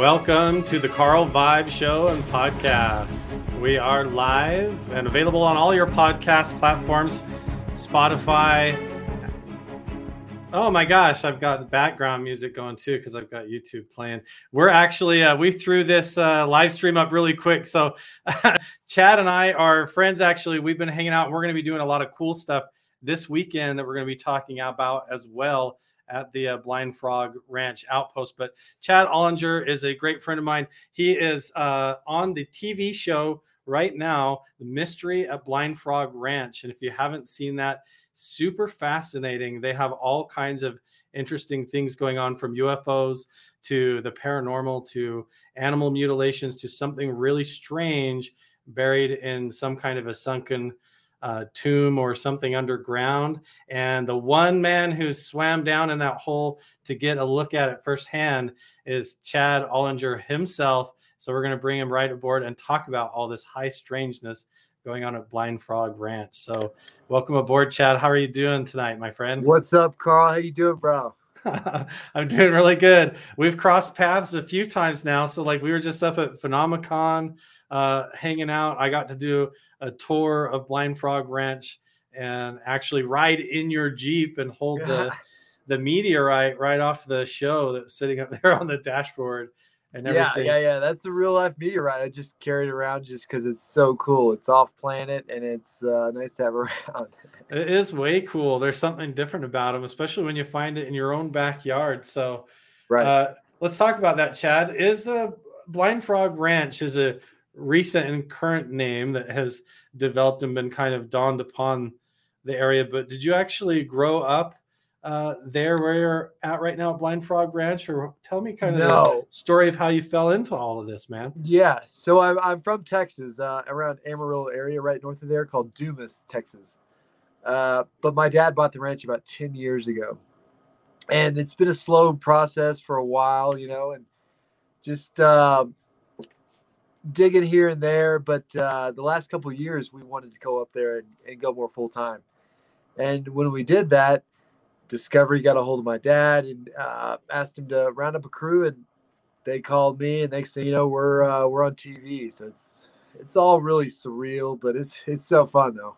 Welcome to the Carl Vibe Show and Podcast. We are live and available on all your podcast platforms Spotify. Oh my gosh, I've got background music going too because I've got YouTube playing. We're actually, uh, we threw this uh, live stream up really quick. So, Chad and I are friends actually. We've been hanging out. We're going to be doing a lot of cool stuff this weekend that we're going to be talking about as well at the uh, Blind Frog Ranch outpost. But Chad Ollinger is a great friend of mine. He is uh, on the TV show right now, The Mystery at Blind Frog Ranch. And if you haven't seen that, super fascinating. They have all kinds of interesting things going on from UFOs to the paranormal to animal mutilations to something really strange buried in some kind of a sunken uh, tomb or something underground. And the one man who swam down in that hole to get a look at it firsthand is Chad Ollinger himself. So we're going to bring him right aboard and talk about all this high strangeness going on at Blind Frog Ranch. So welcome aboard, Chad. How are you doing tonight, my friend? What's up, Carl? How you doing, bro? I'm doing really good. We've crossed paths a few times now. So like we were just up at Phenomicon uh, hanging out. I got to do a tour of Blind Frog Ranch and actually ride in your Jeep and hold the the meteorite right off the show that's sitting up there on the dashboard and everything. Yeah, yeah, yeah. That's a real life meteorite. I just carried around just because it's so cool. It's off planet and it's uh, nice to have around. it is way cool. There's something different about them, especially when you find it in your own backyard. So, right. Uh, let's talk about that, Chad. Is the Blind Frog Ranch is a recent and current name that has developed and been kind of dawned upon the area. But did you actually grow up uh, there where you're at right now at Blind Frog Ranch, or tell me kind of no. the story of how you fell into all of this, man? Yeah, so I'm, I'm from Texas, uh, around Amarillo area, right north of there, called Dumas, Texas. Uh, but my dad bought the ranch about 10 years ago, and it's been a slow process for a while, you know, and just uh, digging here and there, but uh, the last couple years we wanted to go up there and, and go more full time. And when we did that, Discovery got a hold of my dad and uh, asked him to round up a crew, and they called me. And next thing you know, we're uh, we're on TV. So it's it's all really surreal, but it's it's so fun though.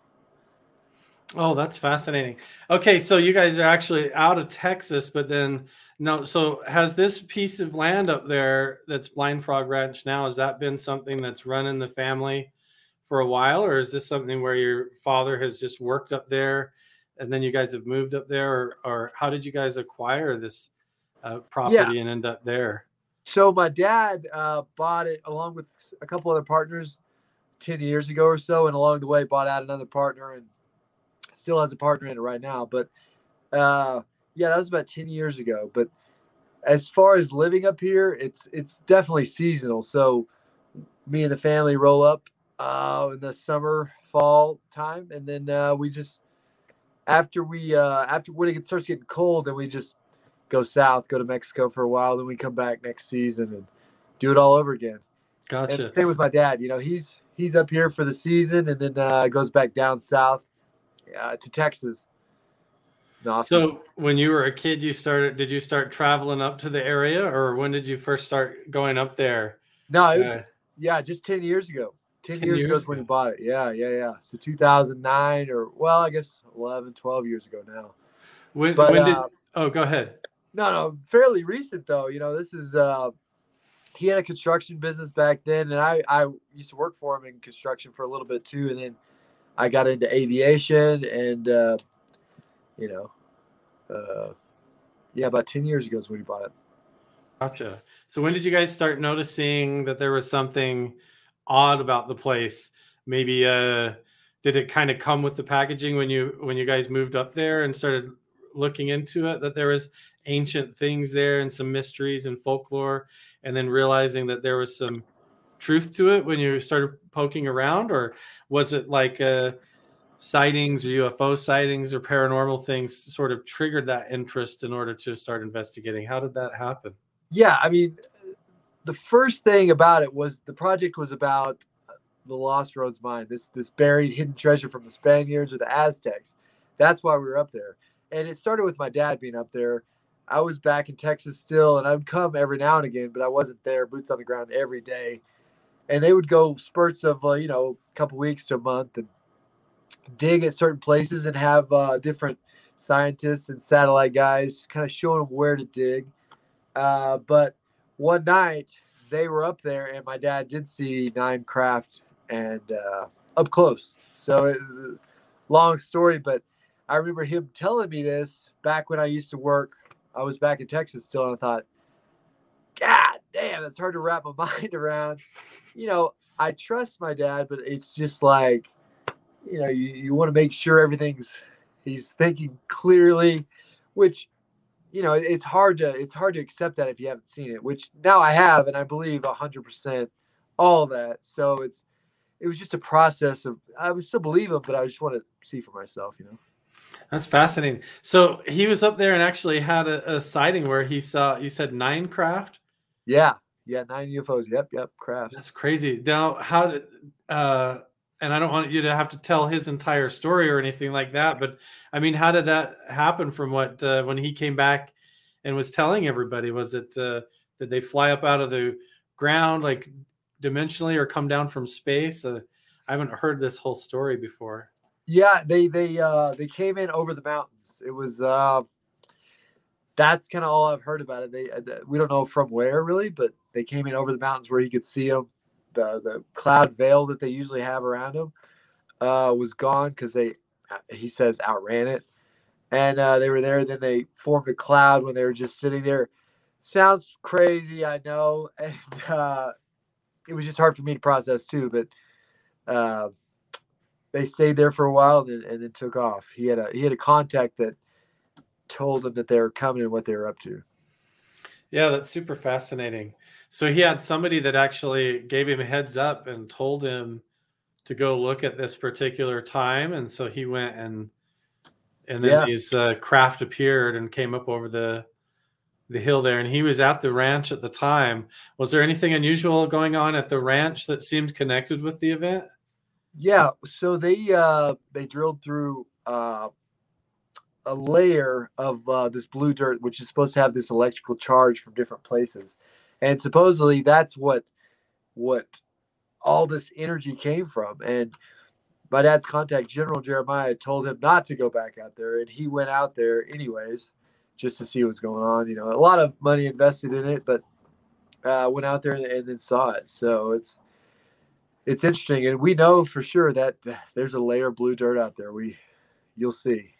Oh, that's fascinating. Okay, so you guys are actually out of Texas, but then no. So has this piece of land up there that's Blind Frog Ranch now? Has that been something that's run in the family for a while, or is this something where your father has just worked up there, and then you guys have moved up there, or, or how did you guys acquire this uh, property yeah. and end up there? So my dad uh, bought it along with a couple other partners ten years ago or so, and along the way bought out another partner and still has a partner in it right now. But uh, yeah, that was about ten years ago. But as far as living up here, it's it's definitely seasonal. So me and the family roll up uh, in the summer, fall time, and then uh, we just after we uh, after when it starts getting cold, then we just go south, go to Mexico for a while, then we come back next season and do it all over again. Gotcha. And same with my dad. You know, he's he's up here for the season and then uh, goes back down south uh, to Texas. So when you were a kid, you started. Did you start traveling up to the area, or when did you first start going up there? No, it was, uh, yeah, just ten years ago. Ten, 10 years, years, ago is when we bought it. Yeah, yeah, yeah. So 2009, or well, I guess 11, 12 years ago now. When, but, when did? Uh, oh, go ahead. No, no, fairly recent though. You know, this is. uh He had a construction business back then, and I I used to work for him in construction for a little bit too, and then I got into aviation and, uh, you know, uh, yeah, about 10 years ago is when we bought it. Gotcha. So when did you guys start noticing that there was something odd about the place? Maybe uh did it kind of come with the packaging when you when you guys moved up there and started looking into it that there was ancient things there and some mysteries and folklore and then realizing that there was some truth to it when you started poking around, or was it like uh, sightings or UFO sightings or paranormal things sort of triggered that interest in order to start investigating? How did that happen? Yeah, I mean, the first thing about it was the project was about the Lost Rhoades mine, this this buried hidden treasure from the Spaniards or the Aztecs. That's why we were up there, and it started with my dad being up there. I was back in Texas still, and I'd come every now and again, but I wasn't there, boots on the ground every day. And they would go spurts of uh, you know a couple weeks to a month and dig at certain places and have uh, different scientists and satellite guys kind of showing them where to dig. Uh, but one night they were up there, and my dad did see nine craft and uh, up close. So, it, long story, but I remember him telling me this back when I used to work. I was back in Texas still, and I thought, God damn, it's hard to wrap my mind around. You know, I trust my dad, but it's just like, you know, you, you want to make sure everything's he's thinking clearly, which you know it's hard to it's hard to accept that if you haven't seen it. Which now I have, and I believe hundred percent all that. So it's it was just a process of I would still believe him, but I just want to see for myself, you know. That's fascinating. So he was up there and actually had a, a sighting where he saw you said nine craft. Yeah, yeah, nine UFOs. Yep, yep, craft. That's crazy. Now, how did uh and I don't want you to have to tell his entire story or anything like that, but I mean, how did that happen from what uh, when he came back and was telling everybody? Was it uh, did they fly up out of the ground like dimensionally or come down from space? Uh, I haven't heard this whole story before. Yeah, they they uh, they came in over the mountains. It was uh, that's kind of all I've heard about it. They uh, we don't know from where really, but they came in over the mountains where he could see them the the cloud veil that they usually have around them uh, was gone because they uh, he says outran it, and uh, they were there. Then they formed a cloud when they were just sitting there. Sounds crazy, I know, and uh, it was just hard for me to process too. But uh, they stayed there for a while and, and then took off. He had a he had a contact that told them that they were coming and what they were up to. Yeah, that's super fascinating. So he had somebody that actually gave him a heads up and told him to go look at this particular time, and so he went and and then yeah. these uh, craft appeared and came up over the the hill there, and he was at the ranch at the time. Was there anything unusual going on at the ranch that seemed connected with the event? Yeah, so they uh, they drilled through uh, a layer of uh, this blue dirt, which is supposed to have this electrical charge from different places. And supposedly that's what what all this energy came from. And my dad's contact general jeremiah told him not to go back out there and he went out there anyways just to see what's going on you know. A lot of money invested in it but uh, went out there and, and then saw it. So it's it's interesting and we know for sure that there's a layer of blue dirt out there. We you'll see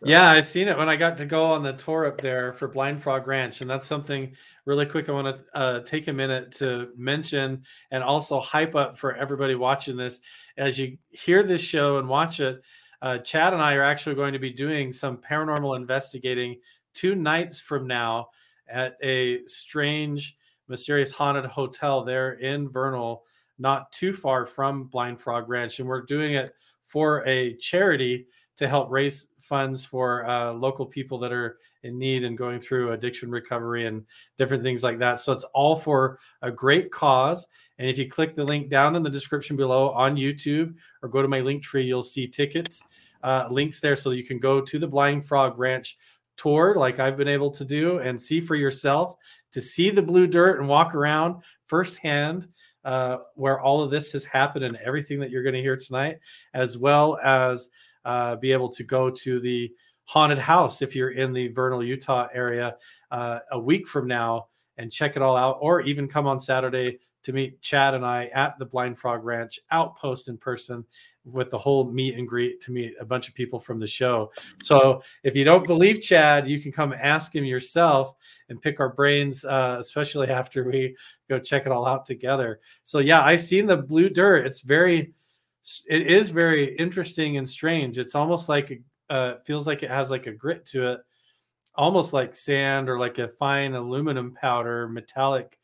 so. Yeah, I've seen it when I got to go on the tour up there for Blind Frog Ranch, and that's something really quick I want to uh, take a minute to mention and also hype up for everybody watching this. As you hear this show and watch it, uh, Chad and I are actually going to be doing some paranormal investigating two nights from now at a strange, mysterious haunted hotel there in Vernal, not too far from Blind Frog Ranch, and we're doing it for a charity to help raise funds for uh, local people that are in need and going through addiction recovery and different things like that. So it's all for a great cause. And if you click the link down in the description below on YouTube or go to my link tree, you'll see tickets uh, links there so you can go to the Blind Frog Ranch tour like I've been able to do and see for yourself to see the blue dirt and walk around firsthand. Uh, where all of this has happened and everything that you're going to hear tonight, as well as uh, be able to go to the haunted house if you're in the Vernal, Utah area uh, a week from now and check it all out, or even come on Saturday to meet Chad and I at the Blind Frog Ranch outpost in person with the whole meet and greet to meet a bunch of people from the show. So if you don't believe Chad, you can come ask him yourself and pick our brains, uh, especially after we go check it all out together. So yeah, I've seen the blue dirt. It's very it is very interesting and strange. It's almost like uh, feels like it has like a grit to it, almost like sand or like a fine aluminum powder, metallic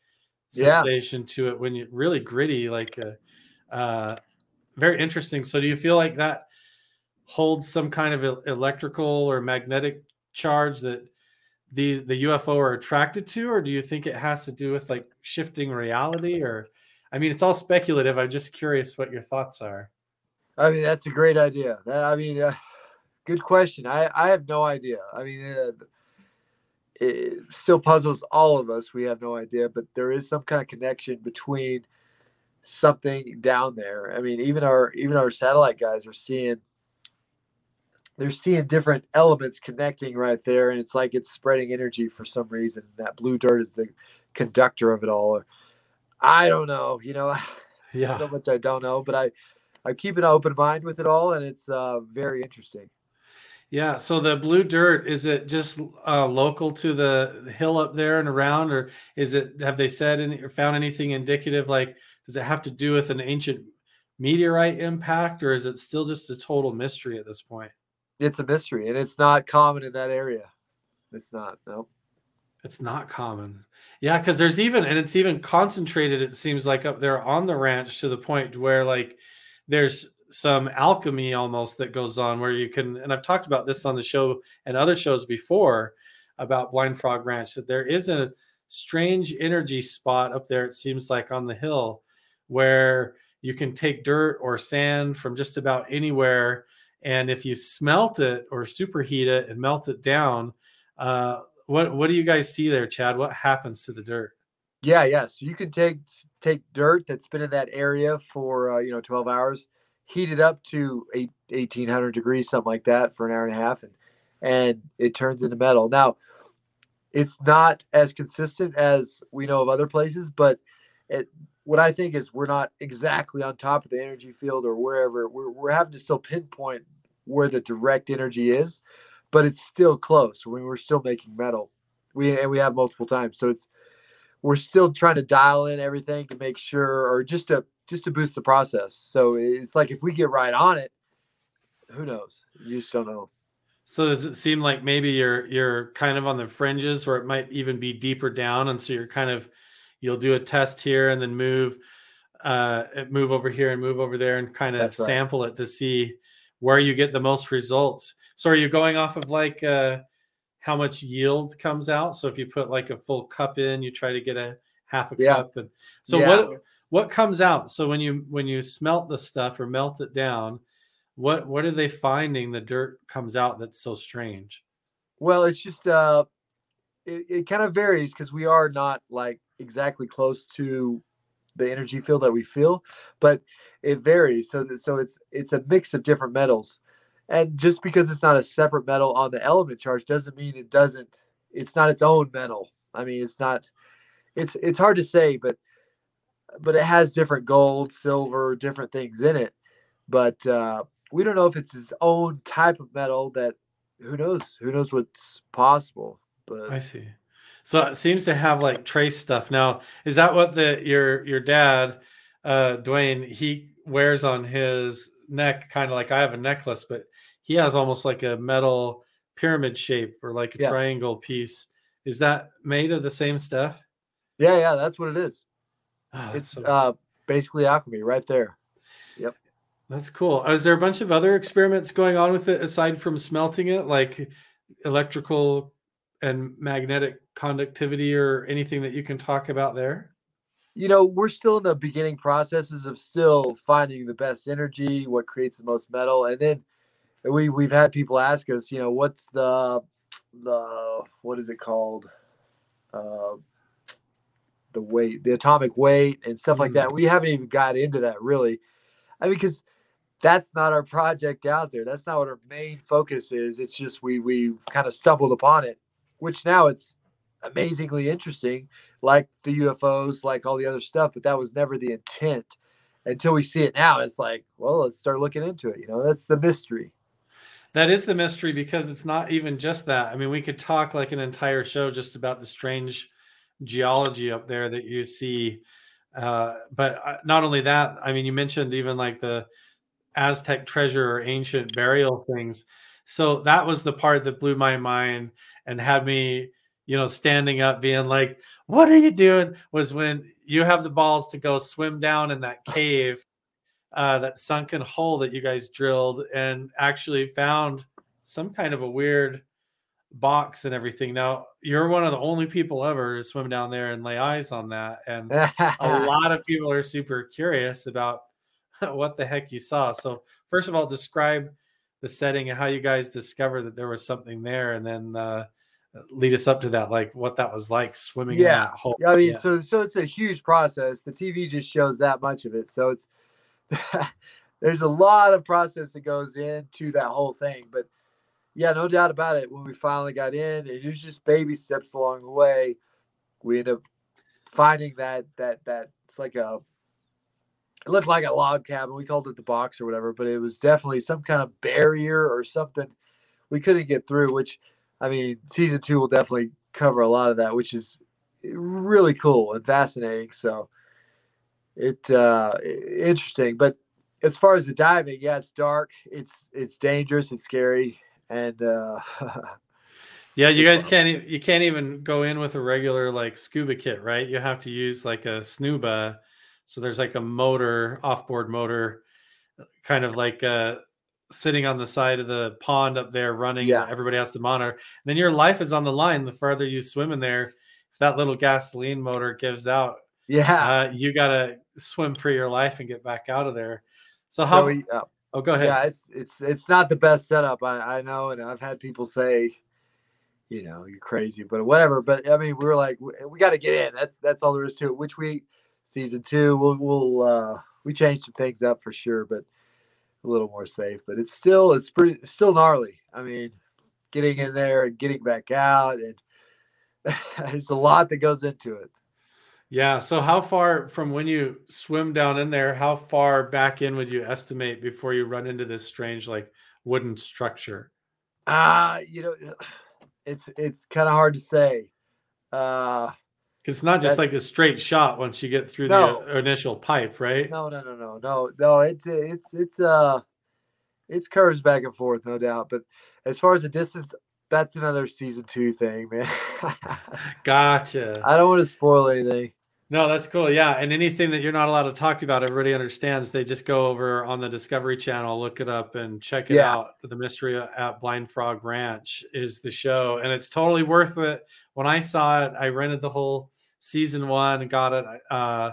sensation yeah. to it when you really gritty, like a, uh, very interesting. So, do you feel like that holds some kind of electrical or magnetic charge that the the UFO are attracted to, or do you think it has to do with like shifting reality or? I mean, it's all speculative. I'm just curious what your thoughts are. I mean, that's a great idea. I mean, uh, good question. I, I have no idea. I mean, uh, it still puzzles all of us. We have no idea, but there is some kind of connection between something down there. I mean, even our even our satellite guys are seeing they're seeing different elements connecting right there, and it's like it's spreading energy for some reason. That blue dirt is the conductor of it all. I don't know, you know. Yeah. so much I don't know, but I I keep an open mind with it all, and it's uh, very interesting. Yeah. So the blue dirt is it just uh, local to the hill up there and around, or is it? Have they said any or found anything indicative? Like, does it have to do with an ancient meteorite impact, or is it still just a total mystery at this point? It's a mystery, and it's not common in that area. It's not. No. It's not common. Yeah, because there's even and it's even concentrated, it seems like up there on the ranch to the point where like there's some alchemy almost that goes on where you can and I've talked about this on the show and other shows before about Blind Frog Ranch that there is a strange energy spot up there, it seems like on the hill, where you can take dirt or sand from just about anywhere. And if you smelt it or superheat it and melt it down, uh, what what do you guys see there, Chad? What happens to the dirt? Yeah, yeah. So you can take take dirt that's been in that area for uh, you know 12 hours, heat it up to eight, 1800 degrees, something like that, for an hour and a half, and and it turns into metal. Now, it's not as consistent as we know of other places, but it what I think is we're not exactly on top of the energy field or wherever. We're we're having to still pinpoint where the direct energy is but it's still close. We we're still making metal. We and we have multiple times, so it's we're still trying to dial in everything to make sure, or just to just to boost the process. So it's like if we get right on it, who knows? You just don't know. So does it seem like maybe you're you're kind of on the fringes, or it might even be deeper down, and so you're kind of you'll do a test here and then move uh move over here and move over there and kind of sample it to see where you get the most results. So are you going off of like uh, how much yield comes out? So if you put like a full cup in, you try to get a half a yeah. cup. And so yeah. what what comes out? So when you when you smelt the stuff or melt it down, what what are they finding the dirt comes out that's so strange? Well, it's just uh it, it kind of varies because we are not like exactly close to the energy field that we feel, but it varies. So so it's it's a mix of different metals, and just because it's not a separate metal on the element charge doesn't mean it doesn't. It's not its own metal. I mean, it's not. It's it's hard to say, but but it has different gold, silver, different things in it. But uh, we don't know if it's its own type of metal. That who knows? Who knows what's possible? But I see. So it seems to have like trace stuff. Now, is that what the your your dad, uh, Duane, he wears on his neck, kind of like I have a necklace, but he has almost like a metal pyramid shape or like a yeah. triangle piece. Is that made of the same stuff? Yeah, yeah, that's what it is. Oh, it's so... uh, basically alchemy right there. Yep. That's cool. Is there a bunch of other experiments going on with it aside from smelting it, like electrical and magnetic conductivity or anything that you can talk about there? You know, we're still in the beginning processes of still finding the best energy, what creates the most metal, and then we we've had people ask us, you know, what's the the what is it called? Uh, the weight, the atomic weight, and stuff like that. Mm. We haven't even got into that really. I mean, because that's not our project out there. That's not what our main focus is. It's just we we kind of stumbled upon it which now it's amazingly interesting, like the UFOs, like all the other stuff, but that was never the intent until we see it now. It's like, well, let's start looking into it. You know, that's the mystery. That is the mystery because it's not even just that. I mean, we could talk like an entire show just about the strange geology up there that you see. Uh, but uh, not only that, I mean, you mentioned even like the Aztec treasure or ancient burial things. So that was the part that blew my mind and had me, you know, standing up being like, What are you doing? Was when you have the balls to go swim down in that cave, uh, that sunken hole that you guys drilled and actually found some kind of a weird box and everything. Now, you're one of the only people ever to swim down there and lay eyes on that. And a lot of people are super curious about what the heck you saw. So, first of all, describe the setting and how you guys discovered that there was something there, and then uh, lead us up to that, like what that was like swimming Yeah. in that hole. I mean, Yeah. so so it's a huge process. The TV just shows that much of it. So it's there's a lot of process that goes into that whole thing. But yeah, no doubt about it. When we finally got in, it was just baby steps along the way. We ended up finding that that that it's like a it looked like a log cabin. We called it the box or whatever, but it was definitely some kind of barrier or something we couldn't get through. Which I mean, season two will definitely cover a lot of that, which is really cool and fascinating. So it uh interesting. But as far as the diving, yeah, it's dark, it's it's dangerous, it's scary, and uh Yeah, you guys can't you can't even go in with a regular like scuba kit, right? You have to use like a snuba. So there's like a motor, offboard motor, kind of like uh sitting on the side of the pond up there running Yeah. everybody has to monitor. And then your life is on the line the farther you swim in there. If that little gasoline motor gives out, yeah. uh, you gotta swim for your life and get back out of there. So So how we, uh, oh go ahead. yeah, it's it's it's not the best setup. I I know, and I've had people say, you know, you're crazy, but whatever. But I mean, we were like, we, we got to get in. That's that's all there is to it. Which we season two, we'll we'll uh, we changed some things up for sure, but a little more safe. But it's still it's pretty it's still gnarly. I mean, getting in there and getting back out, and there's a lot that goes into it. Yeah. So how far from when you swim down in there, how far back in would you estimate before you run into this strange like wooden structure? Ah, you know, it's it's kind of hard to say. Uh, 'Cause it's not just That- like a straight shot once you get through No. the initial pipe, right? No, no, no, no, no, no. It's it's it's uh, it's curves back and forth, no doubt. But as far as the distance, that's another season two thing, man. Gotcha. I don't want to spoil anything. No, that's cool. Yeah. And anything that you're not allowed to talk about, everybody understands. They just go over on the Discovery Channel, look it up, and check it Yeah. out. The Mystery at Blind Frog Ranch is the show, and it's totally worth it. When I saw it, I rented the whole season one and got it uh,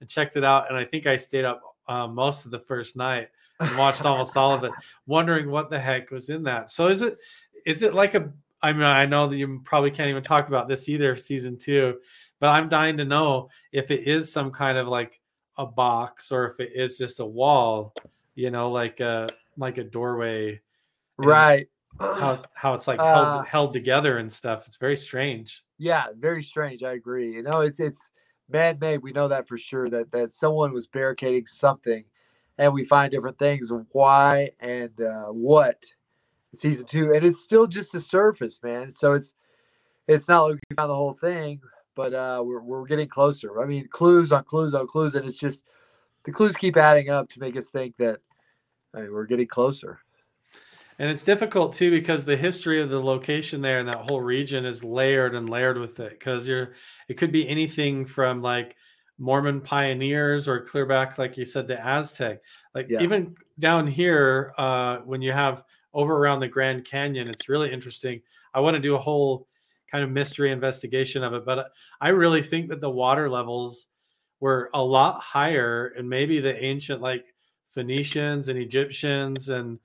and checked it out. And I think I stayed up uh, most of the first night and watched almost all of it, wondering what the heck was in that. So is it is it like a? I mean, I know that you probably can't even talk about this either, season two but I'm dying to know if it is some kind of like a box or if it is just a wall, you know, like a like a doorway, Right. how how it's like Uh, held held together and stuff. It's very strange. Yeah, very strange. I agree. You know, it's it's man-made. We know that for sure. That that someone was barricading something, and we find different things of why and uh, what. Season two, and it's still just the surface, man. So it's it's not like we found the whole thing, but uh, we're we're getting closer. I mean, clues on clues on clues, and it's just the clues keep adding up to make us think that I mean, we're getting closer. And it's difficult too because the history of the location there and that whole region is layered and layered with it. Because you're, it could be anything from like Mormon pioneers or clear back, like you said, the Aztec. Like Yeah. even down here, uh, when you have over around the Grand Canyon, it's really interesting. I want to do a whole kind of mystery investigation of it, but I really think that the water levels were a lot higher, and maybe the ancient like Phoenicians and Egyptians and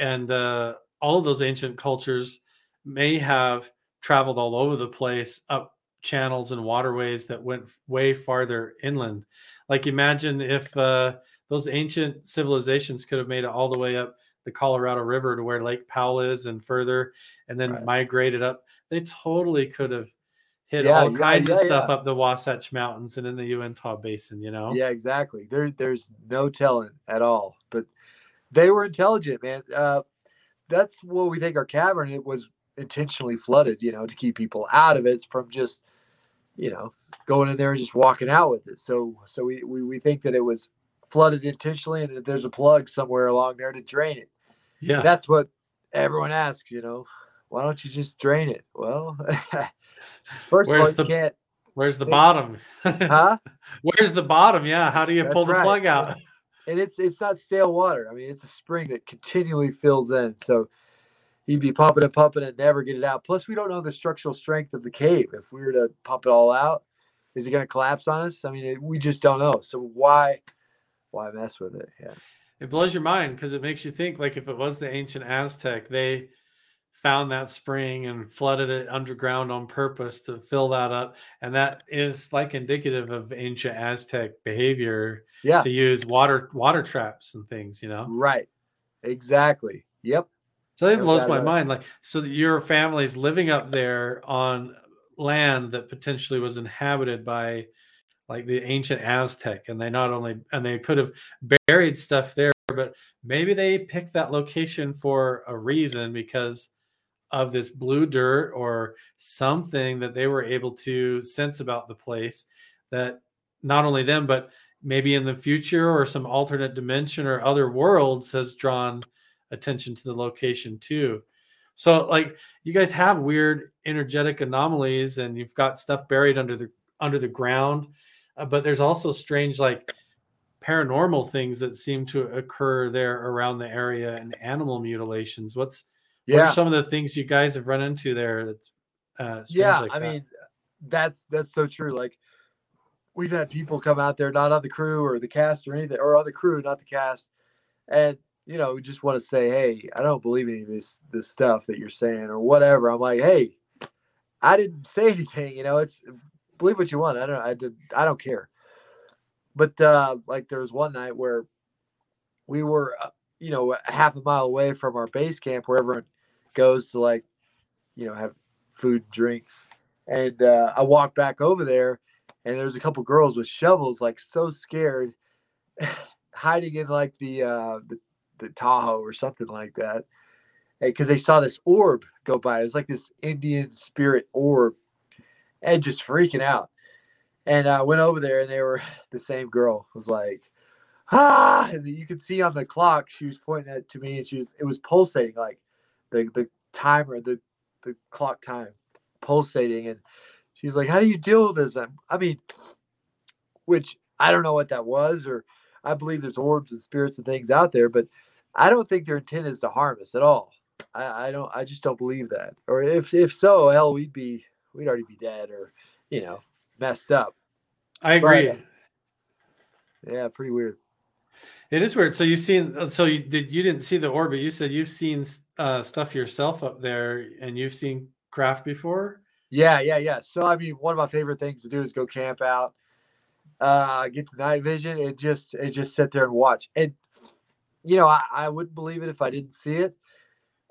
and uh, all of those ancient cultures may have traveled all over the place up channels and waterways that went way farther inland. Like imagine if uh, those ancient civilizations could have made it all the way up the Colorado River to where Lake Powell is and further, and then Right. migrated up. They totally could have hit Yeah, all yeah, kinds of stuff yeah. up the Wasatch Mountains and in the Uintah Basin. You know? Yeah, exactly. There, there's no telling at all. But they were intelligent, man. Uh, that's what we think our cavern it was intentionally flooded, you know, to keep people out of it from just, you know, going in there and just walking out with it. So, so we we, we think that it was flooded intentionally, and that there's a plug somewhere along there to drain it. Yeah. That's what everyone asks, you know. Why don't you just drain it? Well, first Where's of all, the- you can't, Where's the bottom? huh? Where's the bottom? Yeah. How do you That's pull the right. plug out? and it's it's not stale water. I mean, it's a spring that continually fills in. So you'd be pumping and pumping and never get it out. Plus, we don't know the structural strength of the cave. If we were to pump it all out, is it going to collapse on us? I mean, it, we just don't know. So why why mess with it? Yeah. It blows your mind because it makes you think like if it was the ancient Aztec, they found that spring and flooded it underground on purpose to fill that up. And that is like indicative of ancient Aztec behavior Yeah. to use water water traps and things, you know. Right. Exactly. Yep. So it blows my mind. Like, so your family's living up there on land that potentially was inhabited by like the ancient Aztec, and they not only and they could have buried stuff there, but maybe they picked that location for a reason because of this blue dirt or something that they were able to sense about the place that not only them but maybe in the future or some alternate dimension or other worlds has drawn attention to the location too. So like you guys have weird energetic anomalies and you've got stuff buried under the under the ground, uh, but there's also strange like paranormal things that seem to occur there around the area and animal mutilations. What's what Yeah. are some of the things you guys have run into there that's uh strange yeah. like I that? mean, that's that's so true. Like we've had people come out there, not on the crew or the cast or anything, or on the crew, not the cast, and you know, we just want to say, hey, I don't believe any of this this stuff that you're saying or whatever. I'm like, hey, I didn't say anything. You know, it's believe what you want. I don't. I did. I don't care. But uh, like there was one night where we were, uh, you know, half a mile away from our base camp where everyone goes to like, you know, have food drinks. And uh, I walked back over there, and there's a couple girls with shovels, like so scared, hiding in like the uh, the, the Tahoe or something like that, because they saw this orb go by. It was like this Indian spirit orb, and just freaking out. And I went over there, and they were the same girl was like, ah, and you could see on the clock she was pointing it to me, and she was it was pulsating like the the timer, the the clock time pulsating, and she's like, how do you deal with this? I'm- I mean, which I don't know what that was, or I believe there's orbs and spirits and things out there, but I don't think their intent is to harm us at all. I, I don't. I just don't believe that. Or if if so, hell, we'd be we'd already be dead, or you know, messed up. I agree. but- Yeah, pretty weird. It is weird. So you've seen? So you did? You didn't see the orbit. You said you've seen uh, stuff yourself up there, and you've seen craft before. Yeah, yeah, yeah. So I mean, one of my favorite things to do is go camp out, uh, get the night vision, and just and just sit there and watch. And you know, I, I wouldn't believe it if I didn't see it.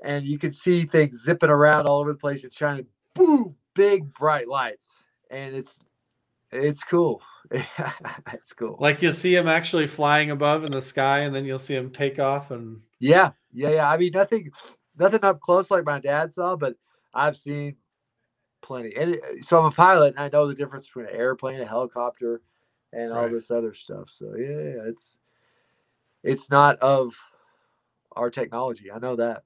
And you could see things zipping around all over the place. It's shining, boom, big bright lights, and it's it's cool. it's cool. Like you'll see him actually flying above in the sky, and then you'll see him take off. And Yeah, yeah, yeah. I mean, nothing, nothing up close like my dad saw, but I've seen plenty. And so I'm a pilot, and I know the difference between an airplane, a helicopter, and all Right. this other stuff. So yeah, yeah, it's it's not of our technology. I know that.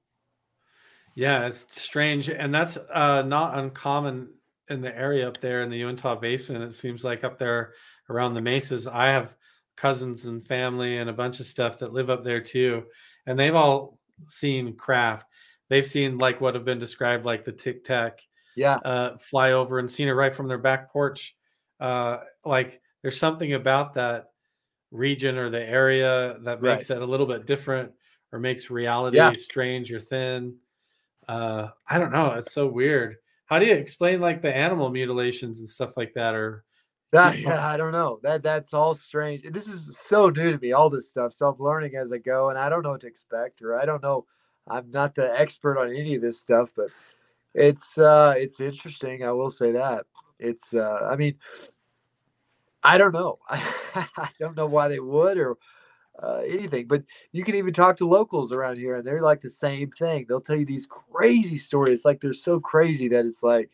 yeah, it's strange, and that's uh, not uncommon in the area up there in the Uintah Basin. It seems like up there around the mesas. I have cousins and family and a bunch of stuff that live up there too, and they've all seen craft. They've seen like what have been described like the Tic Tac Yeah, uh, fly over and seen it right from their back porch. Uh, like there's something about that region or the area that Right. makes it a little bit different or makes reality Yeah. strange or thin. Uh, I don't know. It's so weird. How do you explain like the animal mutilations and stuff like that? Or that, yeah, I don't know. That that's all strange. This is so new to me. All this stuff. So I'm learning as I go, and I don't know what to expect, or I don't know. I'm not the expert on any of this stuff, but it's uh it's interesting. I will say that. It's uh I mean I don't know. I don't know why they would or uh, anything, but you can even talk to locals around here, and they're like the same thing. They'll tell you these crazy stories. It's like they're so crazy that it's like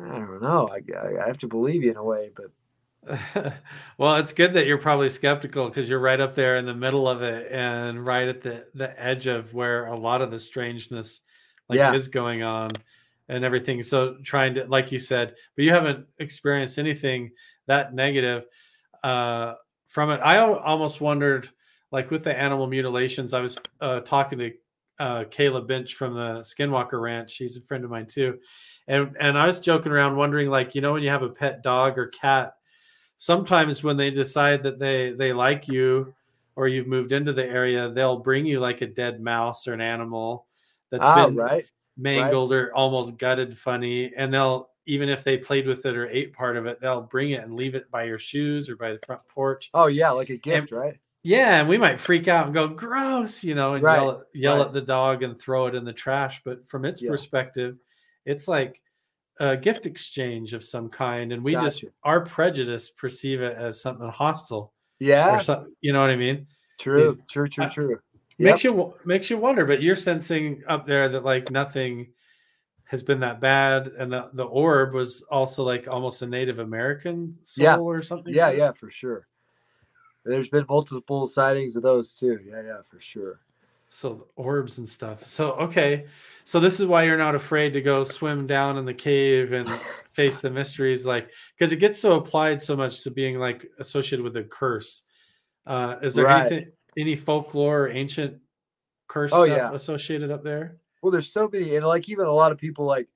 I don't know. I, I I have to believe you in a way, but well, it's good that you're probably skeptical because you're right up there in the middle of it and right at the the edge of where a lot of the strangeness like Yeah. is going on and everything. So trying to, like you said, but you haven't experienced anything that negative uh, from it. I almost wondered, like with the animal mutilations, I was uh, talking to uh, Kayla Bench from the Skinwalker Ranch. She's a friend of mine too, and and I was joking around, wondering, like you know, when you have a pet dog or cat, sometimes when they decide that they they like you or you've moved into the area, they'll bring you like a dead mouse or an animal that's ah, been right. mangled right. or almost gutted funny and they'll even if they played with it or ate part of it they'll bring it and leave it by your shoes or by the front porch oh yeah like a gift and, right yeah and we might freak out and go gross you know and right. yell, yell right. at the dog and throw it in the trash but from its yeah. perspective it's like a gift exchange of some kind and we gotcha. just our prejudice perceive it as something hostile yeah or something you know what i mean true These, true true true makes you makes you wonder but you're sensing up there that like nothing has been that bad and the, the orb was also like almost a native american soul yeah. or something yeah yeah for sure there's been multiple sightings of those too yeah yeah for sure so orbs and stuff so okay so this is why you're not afraid to go swim down in the cave and face the mysteries like because it gets so applied so much to being like associated with a curse uh is there right. anything any folklore or ancient curse oh, stuff yeah. associated up there? Well, there's so many, and like even a lot of people, like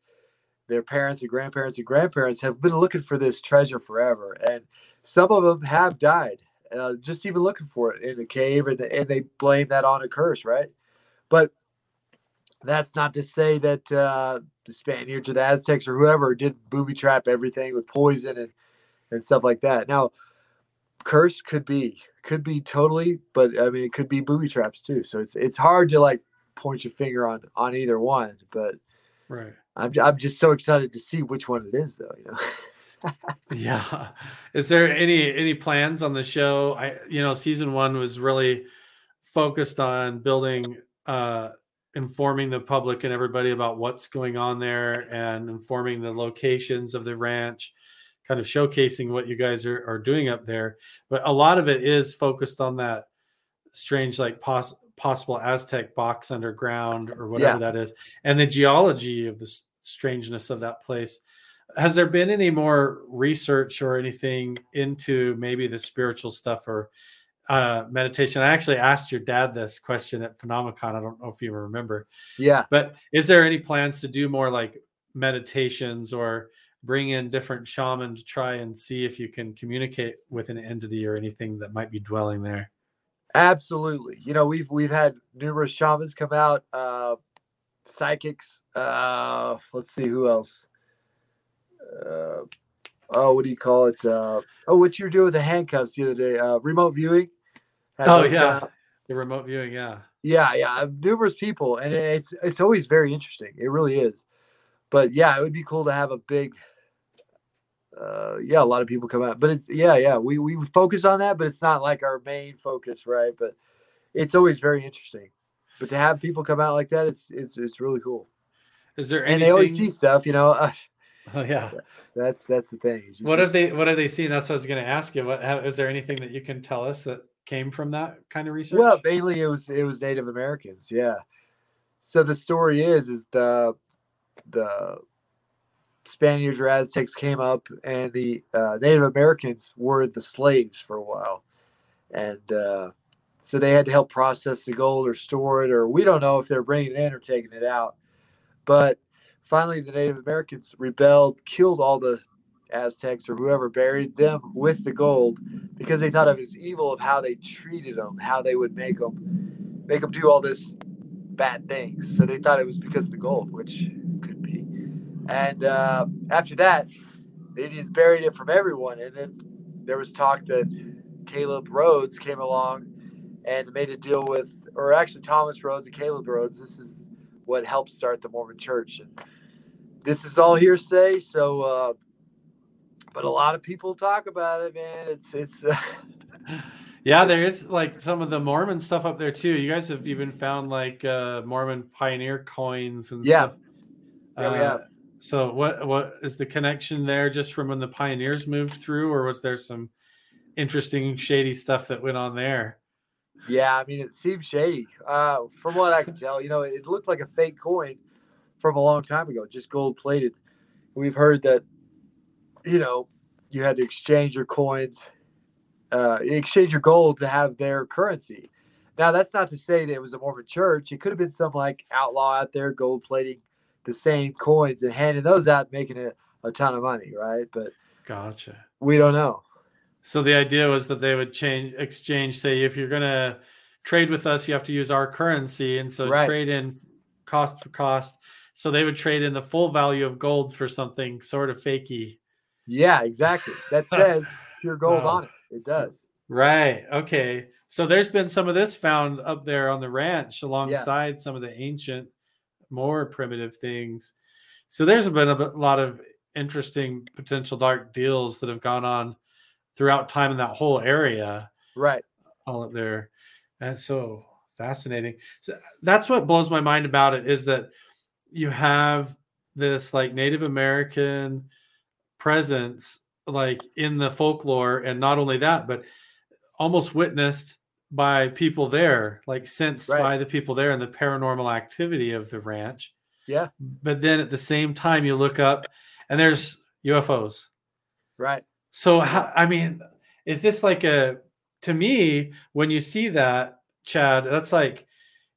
their parents and grandparents and grandparents, have been looking for this treasure forever, and some of them have died uh, just even looking for it in a cave, and, and they blame that on a curse, right? But that's not to say that uh, the Spaniards or the Aztecs or whoever did booby trap everything with poison and and stuff like that. Now, curse could be could be totally, but I mean it could be booby traps too. So it's it's hard to like point your finger on on either one. But right, I'm I'm just so excited to see which one it is though. You know. yeah. Is there any any plans on the show? I you know season one was really focused on building uh informing the public and everybody about what's going on there and informing the locations of the ranch kind of showcasing what you guys are, are doing up there. But a lot of it is focused on that strange, like pos- possible Aztec box underground or whatever yeah. that is, and the geology of the strangeness of that place. Has there been any more research or anything into maybe the spiritual stuff or uh, meditation? I actually asked your dad this question at Phenomicon. I don't know if you remember. Yeah. But is there any plans to do more like meditations or bring in different shaman to try and see if you can communicate with an entity or anything that might be dwelling there. Absolutely. You know, we've we've had numerous shamans come out, uh, psychics. Uh, let's see who else. Uh, oh, what do you call it? Uh, oh, what you were doing with the handcuffs the other day? Uh, remote viewing. oh yeah, uh, the remote viewing. Yeah. Yeah, yeah. Numerous people, and it's it's always very interesting. It really is. But yeah, it would be cool to have a big uh, yeah, a lot of people come out, but it's yeah, yeah. We we focus on that, but it's not like our main focus, right? But it's always very interesting. But to have people come out like that, it's it's it's really cool. Is there anything... and they always see stuff, you know? Uh, oh yeah, that's that's the thing. What just... have they What have they seen? That's what I was going to ask you. What have, is there anything that you can tell us that came from that kind of research? Well, mainly it was it was Native Americans. Yeah. So the story is is the the Spaniards or Aztecs came up, and the uh, Native Americans were the slaves for a while, and uh, so they had to help process the gold or store it, or we don't know if they're bringing it in or taking it out. But finally, the Native Americans rebelled, killed all the Aztecs or whoever buried them with the gold because they thought it was evil of how they treated them, how they would make them make them do all this bad things. So they thought it was because of the gold, which and uh, after that, the Indians buried it from everyone. And then there was talk that Caleb Rhoades came along and made a deal with, or actually Thomas Rhoades and Caleb Rhoades. This is what helped start the Mormon Church. And this is all hearsay. So, uh, but a lot of people talk about it, man. It's it's. Uh, yeah, there is like some of the Mormon stuff up there too. You guys have even found like uh, Mormon pioneer coins and yeah. stuff. Yeah, we uh, have. So what what is the connection there just from when the pioneers moved through or was there some interesting shady stuff that went on there? Yeah, I mean it seems shady. Uh, from what I can tell, you know, it looked like a fake coin from a long time ago, just gold plated. We've heard that you know, you had to exchange your coins, uh, exchange your gold to have their currency. Now that's not to say that it was a Mormon church. It could have been some like outlaw out there gold plating the same coins and handing those out, making a, a ton of money, right? But gotcha. We don't know. So the idea was that they would change exchange. Say if you're gonna trade with us, you have to use our currency, and so right. trade in cost for cost. So they would trade in the full value of gold for something sort of fakey. Yeah, exactly. That says pure gold on it. It does. Right. Okay. So there's been some of this found up there on the ranch alongside some of the ancient, more primitive things. So there's been a lot of interesting potential dark deals that have gone on throughout time in that whole area. Right. all up there. And so fascinating. So that's what blows my mind about it is that you have this like Native American presence like in the folklore and not only that but almost witnessed by people there like sensed Right. by the people there and the paranormal activity of the ranch Yeah. but then at the same time you look up and there's UFOs Right. so I mean, is this like a to me when you see that, Chad? That's like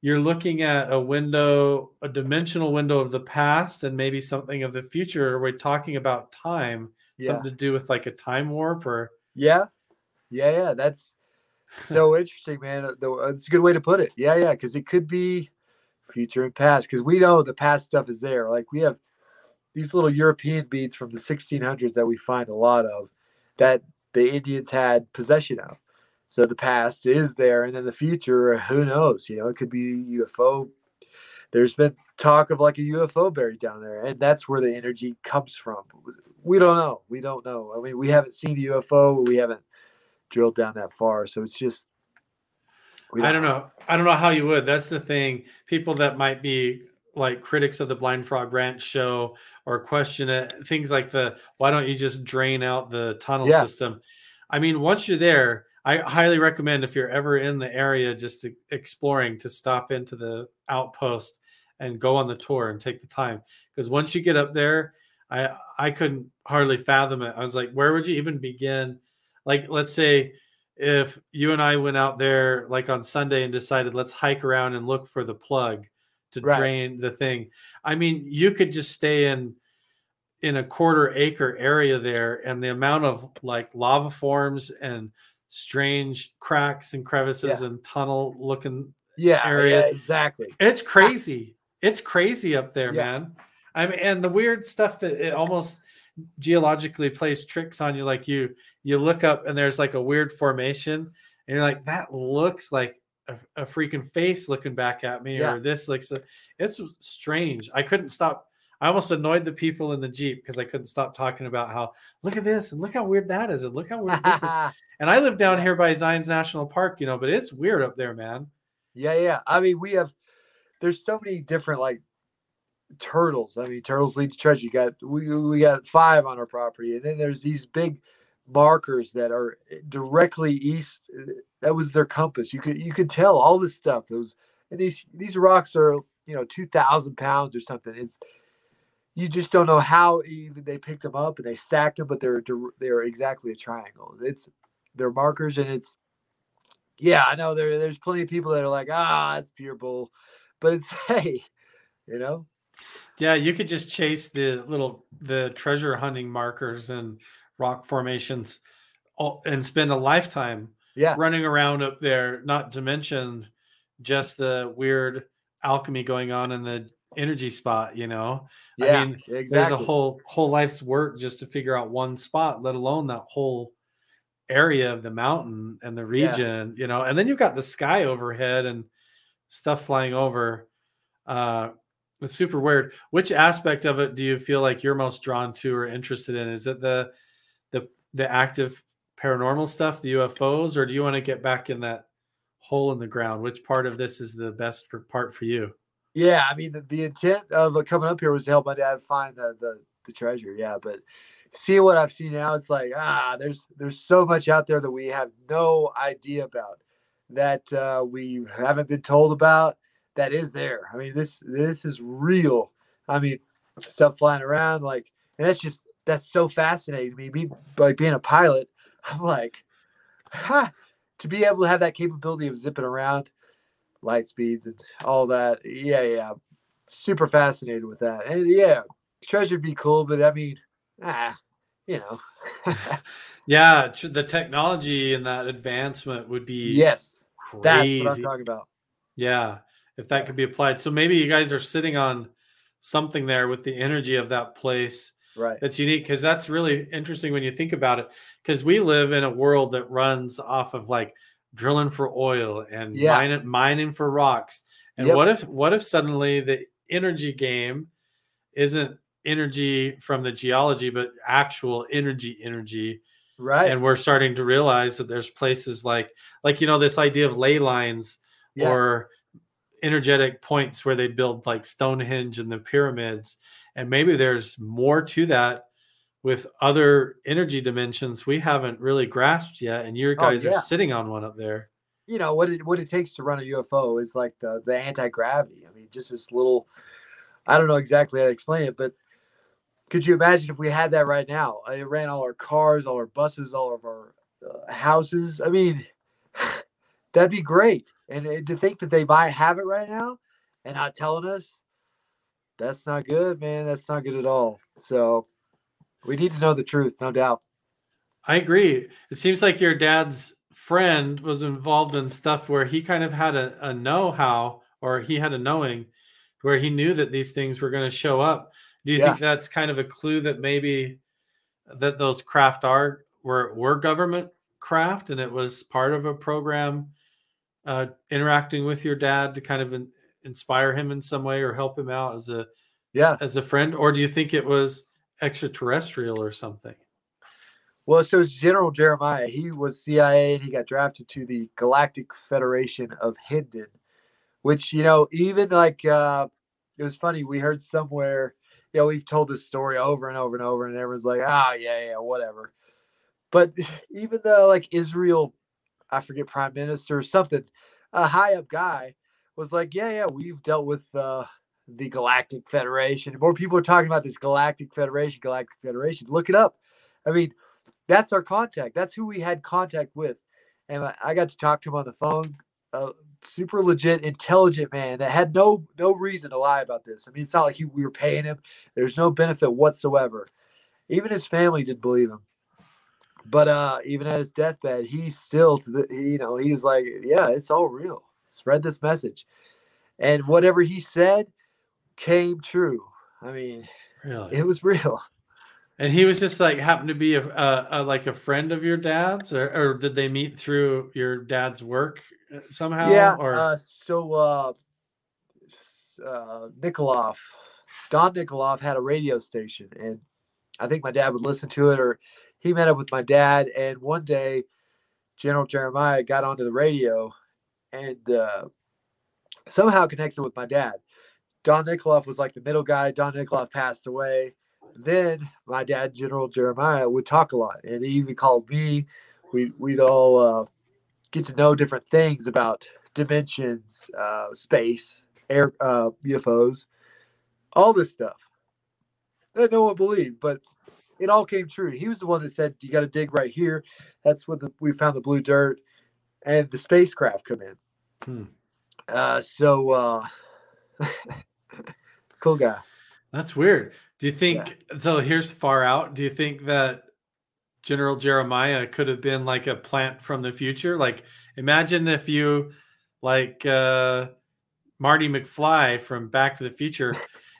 you're looking at a window, a dimensional window of the past, and maybe something of the future. Are We're talking about time, Yeah. something to do with like a time warp, or Yeah. Yeah. Yeah. That's so interesting, man. Uh, uh, It's a good way to put it. Yeah. Yeah. Because it could be future and past. Because we know the past stuff is there. Like we have these little European beads from the 1600s that we find a lot of that the Indians had possession of. So the past is there, and then the future, who knows? You know, it could be UFO. There's been talk of like a UFO buried down there, and that's where the energy comes from. We don't know. We don't know. I mean, we haven't seen a UFO. We haven't drilled down that far, so it's just. we I don't know. I don't know how you would. That's the thing. People that might be like critics of the Blind Frog Ranch show or question it, things like the why don't you just drain out the tunnel Yeah. system? I mean, once you're there, I highly recommend if you're ever in the area just exploring to stop into the outpost and go on the tour and take the time because once you get up there, I I couldn't hardly fathom it. I was like, where would you even begin? Like, let's say if you and I went out there like on Sunday and decided let's hike around and look for the plug to Right. drain the thing. I mean, you could just stay in in a quarter acre area there and the amount of like lava forms and strange cracks and crevices and tunnel looking Yeah, areas. yeah, exactly. it's crazy. It's crazy up there, Yeah. man. I mean, and the weird stuff that it almost geologically plays tricks on you. Like you, you look up and there's like a weird formation, and you're like, that looks like a, a freaking face looking back at me, Yeah. or this looks. It's strange. I couldn't stop. I almost annoyed the people in the jeep because I couldn't stop talking about how look at this and look how weird that is and look how weird this is. And I live down here by Zion's National Park, you know, but it's weird up there, man. Yeah, yeah. I mean, we have there's so many different like turtles. I mean, turtles lead to treasure. You got we we got five on our property, and then there's these big markers that are eh, directly east. uh, That was their compass. You could you could tell all this stuff. Those and these these rocks are you know two thousand pounds or something. It's you just don't know how even they picked them up and they stacked them, but they're they're exactly a triangle. It's they're markers, and it's yeah, I know there there's plenty of people that are like, ah, it's pure bull, but it's hey, you know, Yeah, you could just chase the little the treasure hunting markers and rock formations and spend a lifetime yeah, running around up there, not to mention just the weird alchemy going on in the energy spot, you know. yeah, I mean, exactly. There's a whole whole life's work just to figure out one spot, let alone that whole area of the mountain and the Yeah. region, you know. And then you've got the sky overhead and stuff flying over. Uh it's super weird. Which aspect of it do you feel like you're most drawn to or interested in? Is it the the the active paranormal stuff, the UFOs, or do you want to get back in that hole in the ground? Which part of this is the best for part for you? Yeah, I mean the, the intent of coming up here was to help my dad find the, the the treasure. Yeah, but seeing what I've seen now, it's like ah, there's there's so much out there that we have no idea about that uh, we haven't been told about. That is there. I mean this this is real. I mean stuff flying around like, and that's just that's so fascinating to me. Me like being a pilot, I'm like, ha, to be able to have that capability of zipping around light speeds and all that. Yeah, yeah. Super fascinated with that. And yeah, treasure'd be cool, but I mean, ah, you know. Yeah, the technology and that advancement would be yes, that's what I'm talking about. Yeah, if that could be applied. So maybe you guys are sitting on something there with the energy of that place right that's unique because that's really interesting when you think about it because we live in a world that runs off of like drilling for oil and Yeah. mining, mining for rocks and Yep. what if what if suddenly the energy game isn't energy from the geology but actual energy energy right and we're starting to realize that there's places like like you know this idea of ley lines Yeah. or energetic points where they build like Stonehenge and the pyramids and maybe there's more to that with other energy dimensions we haven't really grasped yet and you Oh, guys yeah. are sitting on one up there you know what it what it takes to run a UFO is like the the anti gravity. I mean, just this little. I don't know exactly how to explain it, but could you imagine if we had that right now? It ran all our cars, all our buses, all of our uh, houses. I mean, that'd be great. And uh, to think that they might have it right now and not telling us, that's not good, man. That's not good at all. So we need to know the truth, no doubt. I agree. It seems like your dad's friend was involved in stuff where he kind of had a, a know how or he had a knowing where he knew that these things were going to show up. Do you Yeah. think that's kind of a clue that maybe that those craft are were were government craft and it was part of a program uh, interacting with your dad to kind of inspire him in some way or help him out as a Yeah. as a friend or do you think it was extraterrestrial or something? Well, so it's General Jeremiah. He was CIA and he got drafted to the Galactic Federation of Hendon, which, you know, even like, uh, it was funny. We heard somewhere, you know, we've told this story over and over and over, and everyone's like, ah, yeah, yeah, whatever. But even though, like, Israel, I forget, prime minister or something, a high up guy was like, yeah, yeah, we've dealt with uh, the Galactic Federation. More people are talking about this Galactic Federation, Galactic Federation. Look it up. I mean, that's our contact. That's who we had contact with. And I, I got to talk to him on the phone. A super legit, intelligent man that had no no reason to lie about this. I mean, it's not like he, we were paying him. There's no benefit whatsoever. Even his family didn't believe him. But uh, even at his deathbed, he still, you know, he was like, "Yeah, it's all real. Spread this message." And whatever he said came true. I mean, Really? it was real. And he was just like happened to be a, a, a like a friend of your dad's, or, or did they meet through your dad's work uh, somehow? Yeah. Or Uh, so uh, uh, Nikolov, Don Nikolov had a radio station, and I think my dad would listen to it, or he met up with my dad. And one day, General Jeremiah got onto the radio, and uh, somehow connected with my dad. Don Nikolov was like the middle guy. Don Nikolov passed away. Then my dad, General Jeremiah, would talk a lot, and he even called me. We we'd all uh, get to know different things about dimensions, uh, space, air, uh, UFOs, all this stuff that no one believed, but it all came true. He was the one that said, "You got to dig right here." That's when the, we found the blue dirt, and the spacecraft come in. Hmm. Uh, so uh, cool guy. that's weird. Do you think so? Here's far out. Do you think that General Jeremiah could have been like a plant from the future? Like, imagine if you, like uh, Marty McFly from Back to the Future,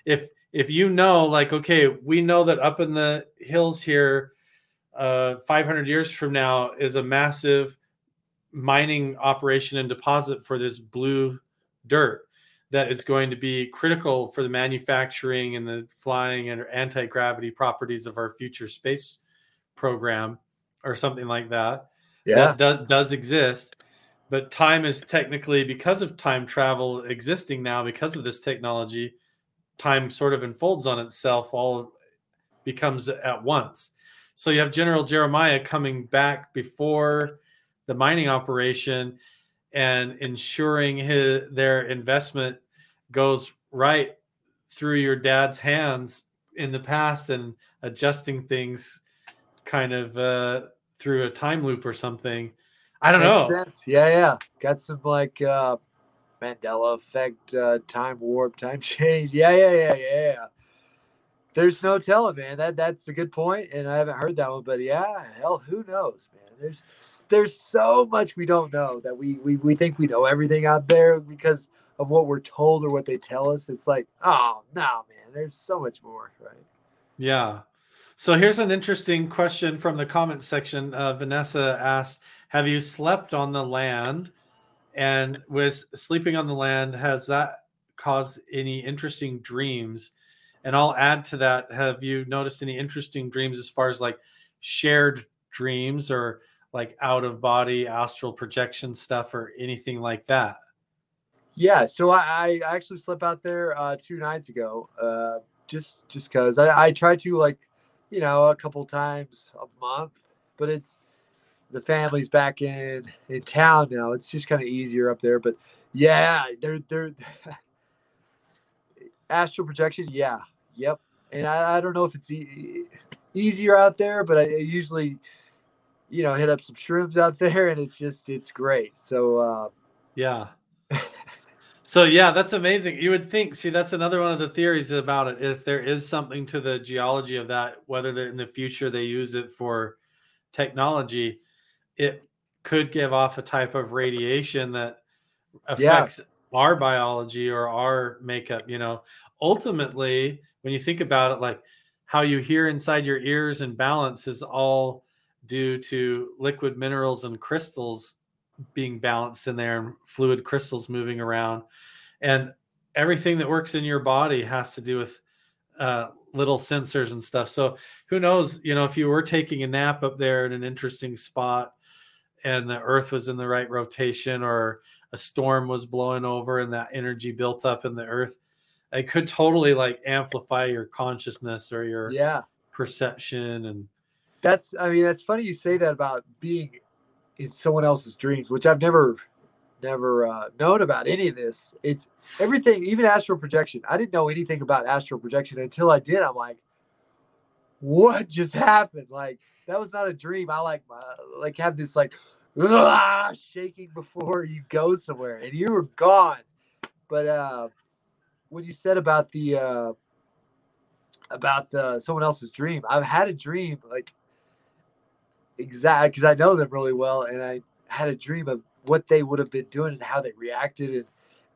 if if you know, like, okay, we know that up in the hills here, uh, 500 years from now is a massive mining operation and deposit for this blue dirt that is going to be critical for the manufacturing and the flying and anti-gravity properties of our future space program or something like that. Yeah, that do- does exist but time is technically because of time travel existing now because of this technology time sort of unfolds on itself all becomes at once. So you have general jeremiah coming back before the mining operation and ensuring his their investment goes right through your dad's hands in the past and adjusting things kind of uh, through a time loop or something. I don't Makes know. sense. Yeah, yeah. Got some like uh, Mandela effect, uh, time warp, time change. Yeah, yeah, yeah, yeah. yeah. There's no telling, man. That that's a good point, and I haven't heard that one, but yeah, hell, who knows, man? There's there's so much we don't know that we we, we think we know everything out there because of what we're told or what they tell us. It's like, oh no, man, there's so much more, right? Yeah. So here's an interesting question from the comment section. Uh, Vanessa asked, "Have you slept on the land? And with sleeping on the land, has that caused any interesting dreams?" And I'll add to that: Have you noticed any interesting dreams as far as like shared dreams or like out of body astral projection stuff or anything like that? Yeah, so I, I actually slept out there uh, two nights ago, uh, just just because I, I try to like, you know, a couple times a month, but it's the family's back in in town now. It's just kind of easier up there, but yeah, they're they're astral projection. Yeah, yep. And I, I don't know if it's e- easier out there, but I usually, you know, hit up some shrooms out there, and it's just it's great. So uh, yeah. So yeah, that's amazing. You would think. See, that's another one of the theories about it. If there is something to the geology of that, whether in the future they use it for technology, it could give off a type of radiation that affects yeah. our biology or our makeup. You know, ultimately, when you think about it, like how you hear inside your ears and balance is all due to liquid minerals and crystals being balanced in there and fluid crystals moving around. And everything that works in your body has to do with uh, little sensors and stuff. So who knows you know if you were taking a nap up there in an interesting spot and the earth was in the right rotation or a storm was blowing over and that energy built up in the earth it could totally like amplify your consciousness or your yeah. perception and that's i mean that's funny you say that about being in someone else's dreams, which I've never never uh, known about any of this. It's everything, even astral projection. I didn't know anything about astral projection until I did. I'm like, what just happened? Like that was not a dream. I like my, like have this like ah, shaking before you go somewhere, and you were gone. But uh, when you said about the uh, about the someone else's dream, I've had a dream like exact because I know them really well, and I had a dream of what they would have been doing and how they reacted, and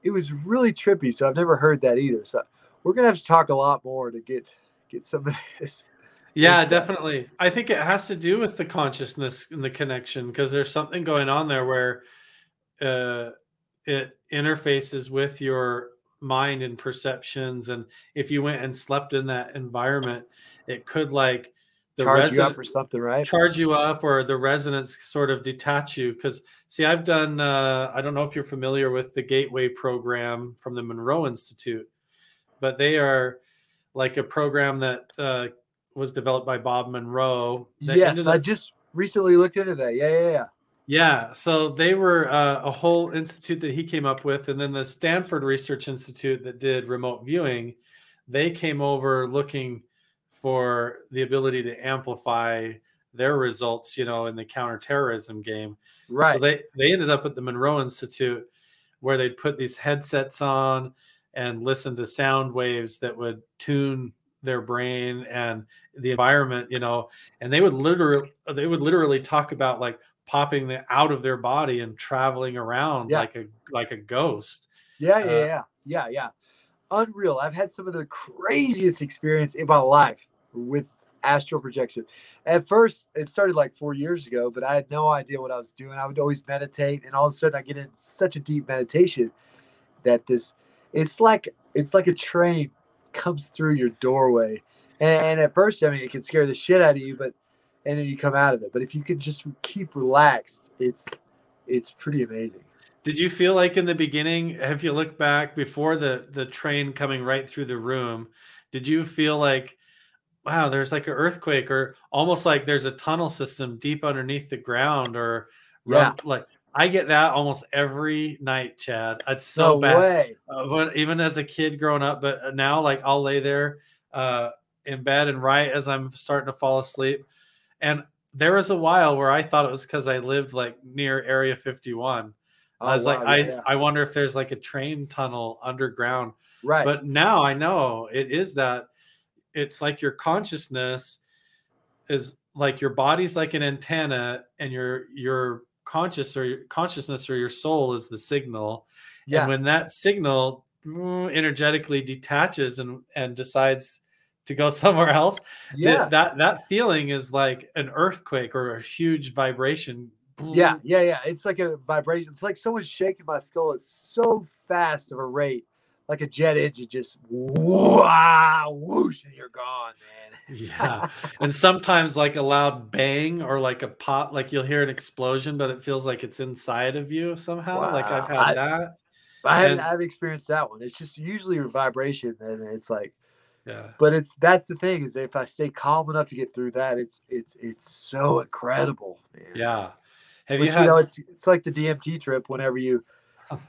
it was really trippy. So I've never heard that either. So we're gonna have to talk a lot more to get get some of this. Yeah, definitely. I think it has to do with the consciousness and the connection because there's something going on there where uh, it interfaces with your mind and perceptions. And if you went and slept in that environment, it could like the charge resident, you up or something, right? Charge you up, or the resonance sort of detach you. Because see, I've done. Uh, I don't know if you're familiar with the Gateway program from the Monroe Institute, but they are like a program that uh, was developed by Bob Monroe. Yes, I just recently looked into that. Yeah, yeah, yeah. Yeah, so they were uh, a whole institute that he came up with, and then the Stanford Research Institute that did remote viewing, they came over looking for the ability to amplify their results, you know, in the counterterrorism game. Right. So they they ended up at the Monroe Institute where they'd put these headsets on and listen to sound waves that would tune their brain and the environment, you know, and they would literally they would literally talk about like popping the, out of their body and traveling around yeah. like a like a ghost. Yeah, yeah, uh, yeah, yeah, yeah. Unreal. I've had some of the craziest experience in my life with astral projection. At first, it started like four years ago, but I had no idea what I was doing. I would always meditate, and all of a sudden, I get in such a deep meditation that this it's like it's like a train comes through your doorway. And, and at first, I mean, it can scare the shit out of you, but and then you come out of it. But if you can just keep relaxed, it's it's pretty amazing. Did you feel like in the beginning, if you look back before the the train coming right through the room, did you feel like wow, there's like an earthquake, or almost like there's a tunnel system deep underneath the ground, or yeah. like I get that almost every night, Chad. It's so no bad. Uh, when, even as a kid growing up, but uh, now like I'll lay there uh, in bed and right as I'm starting to fall asleep, and there was a while where I thought it was because I lived like near Area 51. Oh, I was wow, like, yeah, I. I wonder if there's like a train tunnel underground. Right. But now I know it is that it's like your consciousness is like your body's like an antenna and your your conscious or your consciousness or your soul is the signal Yeah. And when that signal mm, energetically detaches and and decides to go somewhere else, th- Yeah. that that feeling is like an earthquake or a huge vibration. Yeah, yeah, yeah. It's like a vibration. It's like someone's shaking my skull it's so fast of a rate, like a jet engine just wow, whoosh, and you're gone, man. Yeah. and sometimes like a loud bang or like a pop, like you'll hear an explosion, but it feels like it's inside of you somehow. Like I've had I- that. I haven't, And- I've experienced that one. It's just usually a vibration, and it's like, Yeah. but it's that's the thing is if I stay calm enough to get through that, it's it's it's so incredible, man. Yeah. Have Which, you you, had know, it's it's like the DMT trip. Whenever you oh.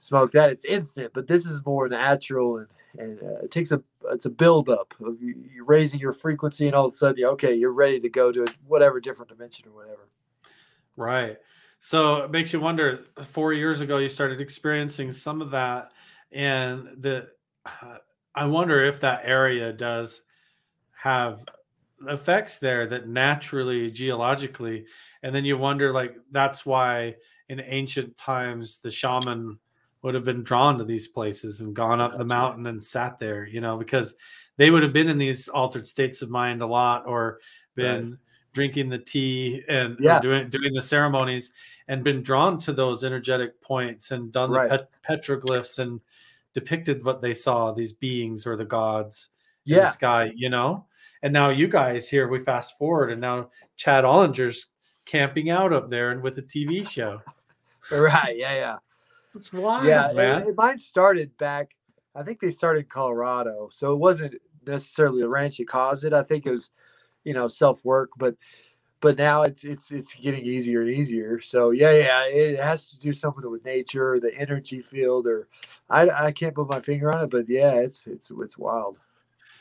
Smoke that, it's instant. But this is more natural, and and uh, it takes a it's a build up of you, you raising your frequency, and all of a sudden, okay, you're ready to go to whatever different dimension or whatever. Right. So it makes you wonder. Four years ago, you started experiencing some of that, and the uh, I wonder if that area does have effects there that naturally geologically, and then you wonder like that's why in ancient times the shaman would have been drawn to these places and gone up the mountain and sat there, you know, because they would have been in these altered states of mind a lot or been drinking the tea and Yeah. doing doing the ceremonies and been drawn to those energetic points and done Right. the pet- petroglyphs and depicted what they saw these beings or the gods in Yeah, the sky you know and now you guys here we fast forward and now chad ollinger's camping out up there and with a tv show right. Yeah, yeah. It's wild yeah, man it- it- mine started back. I think they started in Colorado, so it wasn't necessarily the ranch that caused it. I think it was, you know, self work, but but now it's it's it's getting easier and easier. So yeah, yeah, it has to do something with nature, the energy field, or I I can't put my finger on it, but yeah, it's it's it's wild.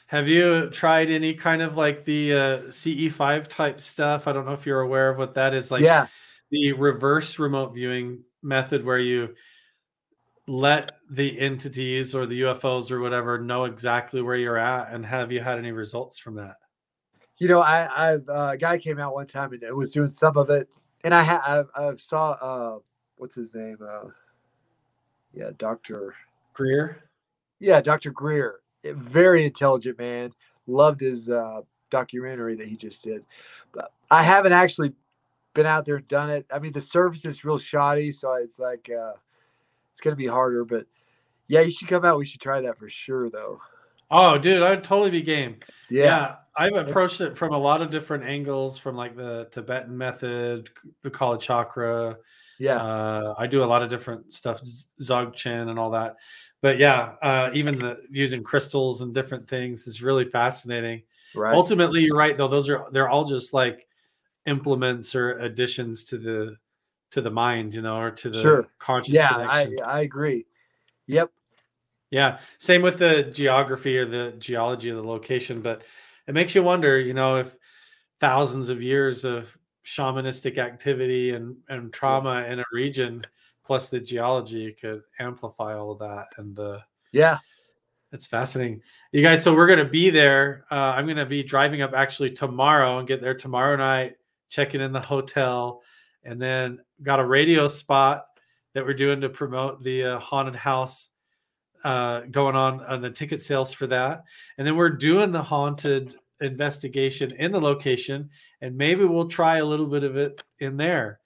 Have you tried any kind of like the uh, CE5 type stuff? I don't know if you're aware of what that is. Like yeah, the reverse remote viewing method where you let the entities or the UFOs or whatever know exactly where you're at. And have you had any results from that? you know, I I've uh, a guy came out one time and was doing some of it, and I ha- I've, I've saw uh what's his name uh yeah Doctor Greer? Yeah, Dr. Greer, very intelligent man. Loved his uh, documentary that he just did. But I haven't actually been out there done it. I mean, the service is real shoddy, so it's like uh, it's gonna be harder. But yeah, you should come out. We should try that for sure, though. Oh, dude, I'd totally be game. Yeah, Yeah, I've approached it from a lot of different angles, from like the Tibetan method, the Kala Chakra. yeah, Uh, I do a lot of different stuff, Dzogchen and all that. But yeah, uh, even the using crystals and different things is really fascinating. right. Ultimately, you're right though; those are they're all just like implements or additions to the to the mind, you know, or to the Sure. conscious yeah, I connection. I agree. Yep. Yeah, same with the geography or the geology of the location, but it makes you wonder, you know, if thousands of years of shamanistic activity and and trauma in a region plus the geology could amplify all of that and uh Yeah. it's fascinating. You guys, so we're going to be there. Uh, I'm going to be driving up actually tomorrow and get there tomorrow night, checking in the hotel, and then got a radio spot that we're doing to promote the uh, haunted house uh, going on on the ticket sales for that. And then we're doing the haunted investigation in the location, and maybe we'll try a little bit of it in there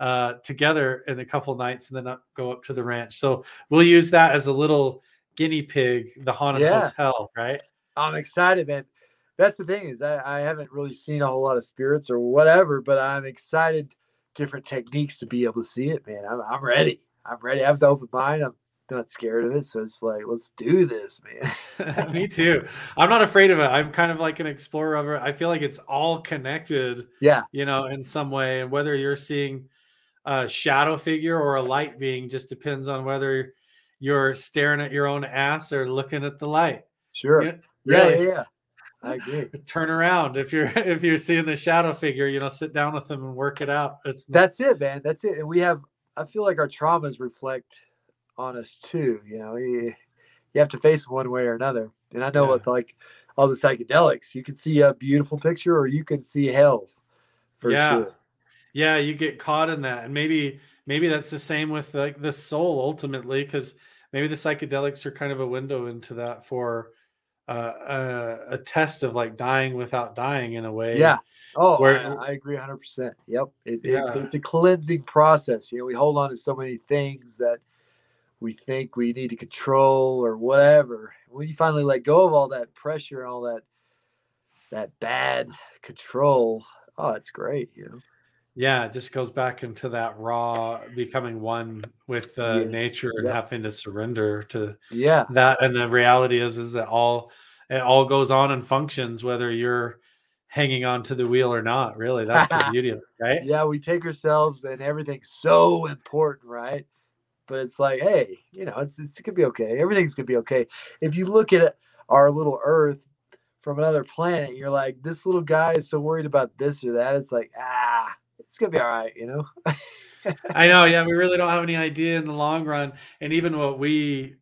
uh, together in a couple nights, and then up, go up to the ranch. So we'll use that as a little guinea pig, the haunted Yeah. hotel, right? I'm excited, man. That's the thing is I, I haven't really seen a whole lot of spirits or whatever, but I'm excited different techniques to be able to see it, man. I'm, I'm ready. I'm ready. I have the open mind. I'm not scared of it. So it's like, let's do this, man. Me too. I'm not afraid of it. I'm kind of like an explorer of it. I feel like it's all connected, Yeah. you know, in some way. And whether you're seeing a shadow figure or a light being just depends on whether you're staring at your own ass or looking at the light. Sure. Yeah, Yeah, really. yeah, yeah. I agree. Turn around if you're if you're seeing the shadow figure, you know, sit down with them and work it out. It's not, That's it, man. That's it. And we have, I feel like our traumas reflect on us too. You know, you, you have to face one way or another. And I know Yeah. with like all the psychedelics, you can see a beautiful picture or you can see hell for Yeah. sure. yeah you get caught in that and maybe maybe that's the same with like the soul ultimately because maybe the psychedelics are kind of a window into that for uh, a, a, test of like dying without dying in a way yeah. Oh where, I, I agree 100% yep. It, yeah. it's, it's a cleansing process. You know we hold on to so many things that we think we need to control or whatever. When you finally let go of all that pressure and all that that bad control oh it's great you know yeah, it just goes back into that raw becoming one with uh, yeah. nature and yeah. having to surrender to yeah that. And the reality is, is that all it all goes on and functions whether you're hanging on to the wheel or not. Really, that's the beauty of it, right? Yeah, we take ourselves and everything's so important, right? But it's like, hey, you know, it's, it's gonna be okay. Everything's gonna be okay. If you look at our little Earth from another planet, you're like, this little guy is so worried about this or that. It's like, ah, it's gonna be all right, you know. I know, yeah, we really don't have any idea in the long run, and even what we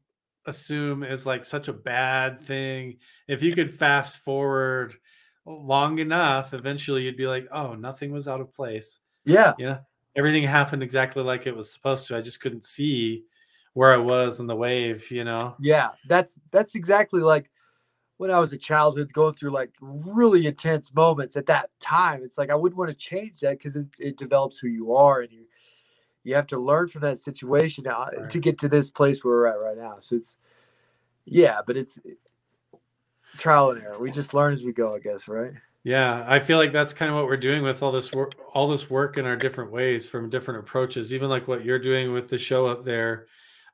assume is like such a bad thing. If you could fast forward long enough, eventually you'd be like, oh, nothing was out of place. Yeah, you know, everything happened exactly like it was supposed to. I just couldn't see where I was in the wave, you know. Yeah, that's that's exactly like when I was a childhood going through like really intense moments at that time. It's like I wouldn't want to change that because it, it develops who you are and you you have to learn from that situation uh, right. to get to this place where we're at right now. So it's yeah, but it's trial and error. We just learn as we go, I guess, right? Yeah, I feel like that's kind of what we're doing with all this work, all this work in our different ways from different approaches. Even like what you're doing with the show up there,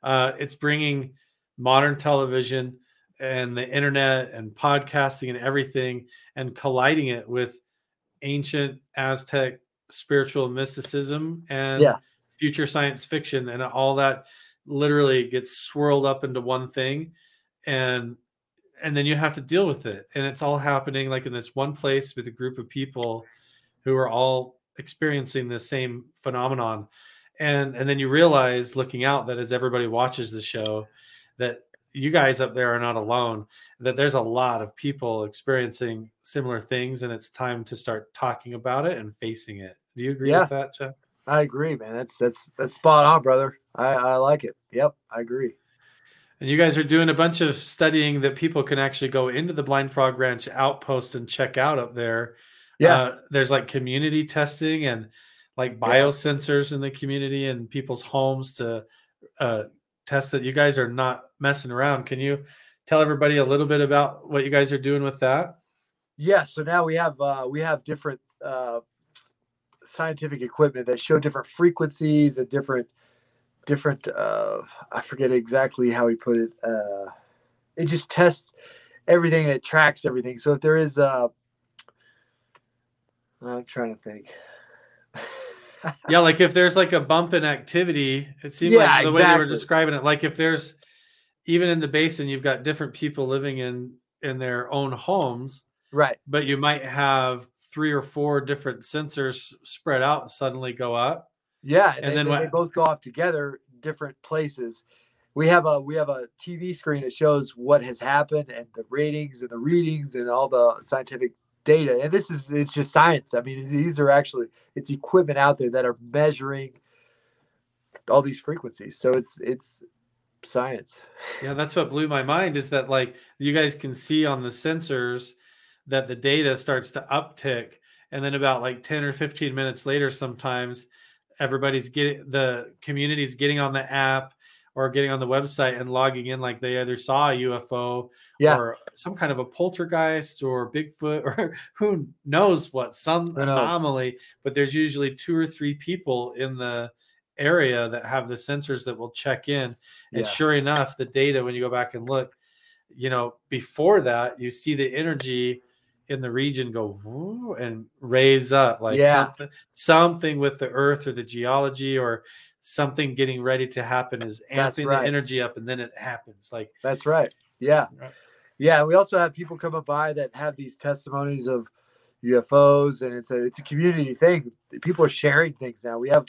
uh, it's bringing modern television and the internet and podcasting and everything and colliding it with ancient Aztec spiritual mysticism and yeah. future science fiction. And all that literally gets swirled up into one thing and and then you have to deal with it. And it's all happening like in this one place with a group of people who are all experiencing the same phenomenon. And and then you realize looking out that as everybody watches the show that you guys up there are not alone that there's a lot of people experiencing similar things and it's time to start talking about it and facing it. Do you agree yeah, with that jeff? I agree man. That's that's that's spot on brother. I i like it. Yep i agree. And you guys are doing a bunch of studying that people can actually go into the blind frog ranch outpost and check out up there. Yeah. Uh, there's like community testing and like biosensors yeah. in the community and people's homes to uh, test that you guys are not messing around. Can you tell everybody a little bit about what you guys are doing with that? Yeah, so now we have uh, we have different uh, scientific equipment that show different frequencies and different different. Uh, I forget exactly how he put it. Uh, it just tests everything and it tracks everything. So if there is, uh, I'm trying to think yeah, like if there's like a bump in activity, it seems yeah, like the exactly. way they were describing it, like if there's even in the basin, you've got different people living in in their own homes, right? But you might have three or four different sensors spread out suddenly go up. Yeah, and, and they, then when, they both go off together, different places. We have a we have a TV screen that shows what has happened and the ratings and the readings and all the scientific data and this is it's just science. I mean these are actually it's equipment out there that are measuring all these frequencies. So it's it's science. Yeah that's what blew my mind is that like you guys can see on the sensors that the data starts to uptick and then about like 10 or 15 minutes later sometimes everybody's getting the community's getting on the app or getting on the website and logging in like they either saw a UFO yeah. or some kind of a poltergeist or Bigfoot or who knows what some anomaly. But there's usually two or three people in the area that have the sensors that will check in. And yeah. sure enough, the data when you go back and look, you know, before that, you see the energy in the region go and raise up like yeah. something something with the earth or the geology or something getting ready to happen is amping right. the energy up and then it happens like that's right. Yeah. Right. yeah we also have people coming by that have these testimonies of ufos and it's a it's a community thing. People are sharing things now. We have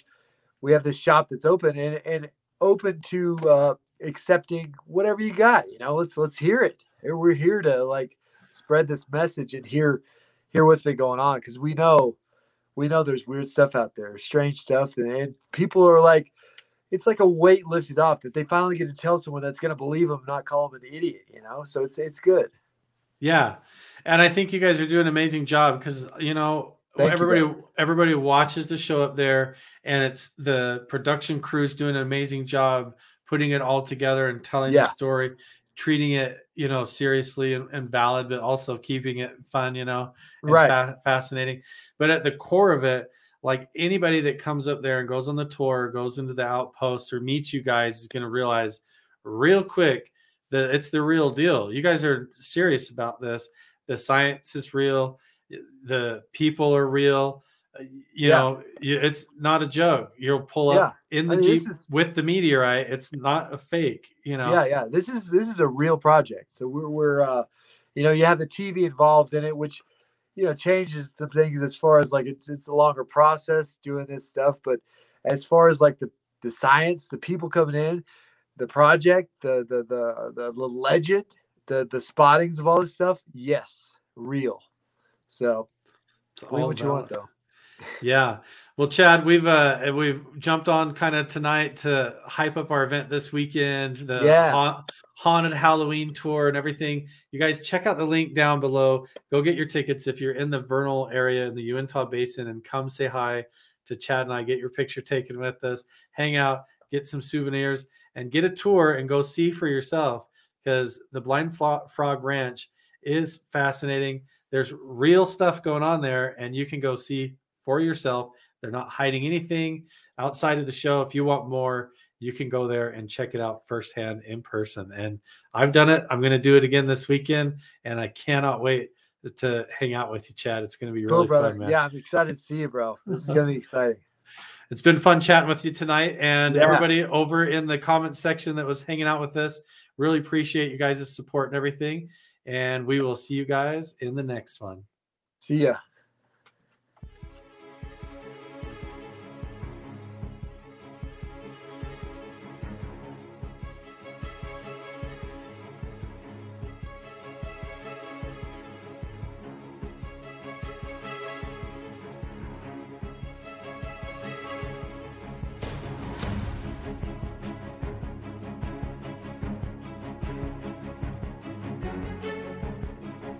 we have this shop that's open and, and open to uh accepting whatever you got you know? Let's let's hear it. We're here to like spread this message and hear hear what's been going on because we know we know there's weird stuff out there, strange stuff, and, and people are like, it's like a weight lifted off that they finally get to tell someone that's going to believe them, not call them an idiot. You know, so it's it's good. Yeah, and I think you guys are doing an amazing job because you know Thank everybody guys. everybody watches the show up there, and it's the production crew's doing an amazing job putting it all together and telling Yeah. the story, treating it you know seriously and, and valid, but also keeping it fun. You know, and Right. fa- fascinating. But at the core of it, like anybody that comes up there and goes on the tour, goes into the outpost or meets you guys is going to realize real quick that it's the real deal. You guys are serious about this. The science is real. The people are real. You Yeah. know, it's not a joke. You'll pull up in the I mean, jeep is- with the meteorite. It's not a fake. You know. Yeah, yeah. This is this is a real project. So we're we're uh, you know, you have the TV involved in it, which you know changes the things as far as like it's it's a longer process doing this stuff. But as far as like the the science, the people coming in, the project, the the the the, the legend, the the spottings of all this stuff, yes, real. So It's all what you want though. Yeah. Well, Chad, we've uh we've jumped on kind of tonight to hype up our event this weekend, the Yeah. haunt, haunted Halloween tour and everything. You guys check out the link down below. Go get your tickets if you're in the Vernal area in the Uintah Basin and come say hi to Chad and I. Get your picture taken with us, hang out, get some souvenirs, and get a tour and go see for yourself because the Blind Frog Ranch is fascinating. There's real stuff going on there, and you can go see for yourself. They're not hiding anything outside of the show. If you want more, you can go there and check it out firsthand in person. And I've done it. I'm going to do it again this weekend, and I cannot wait to hang out with you, Chad. It's going to be Cool, really brother. fun, man. Yeah, I'm excited to see you, bro. This is gonna be exciting. It's been fun chatting with you tonight, and Yeah. everybody over in the comment section that was hanging out with us. Really appreciate you guys' support and everything. And we will see you guys in the next one. See ya.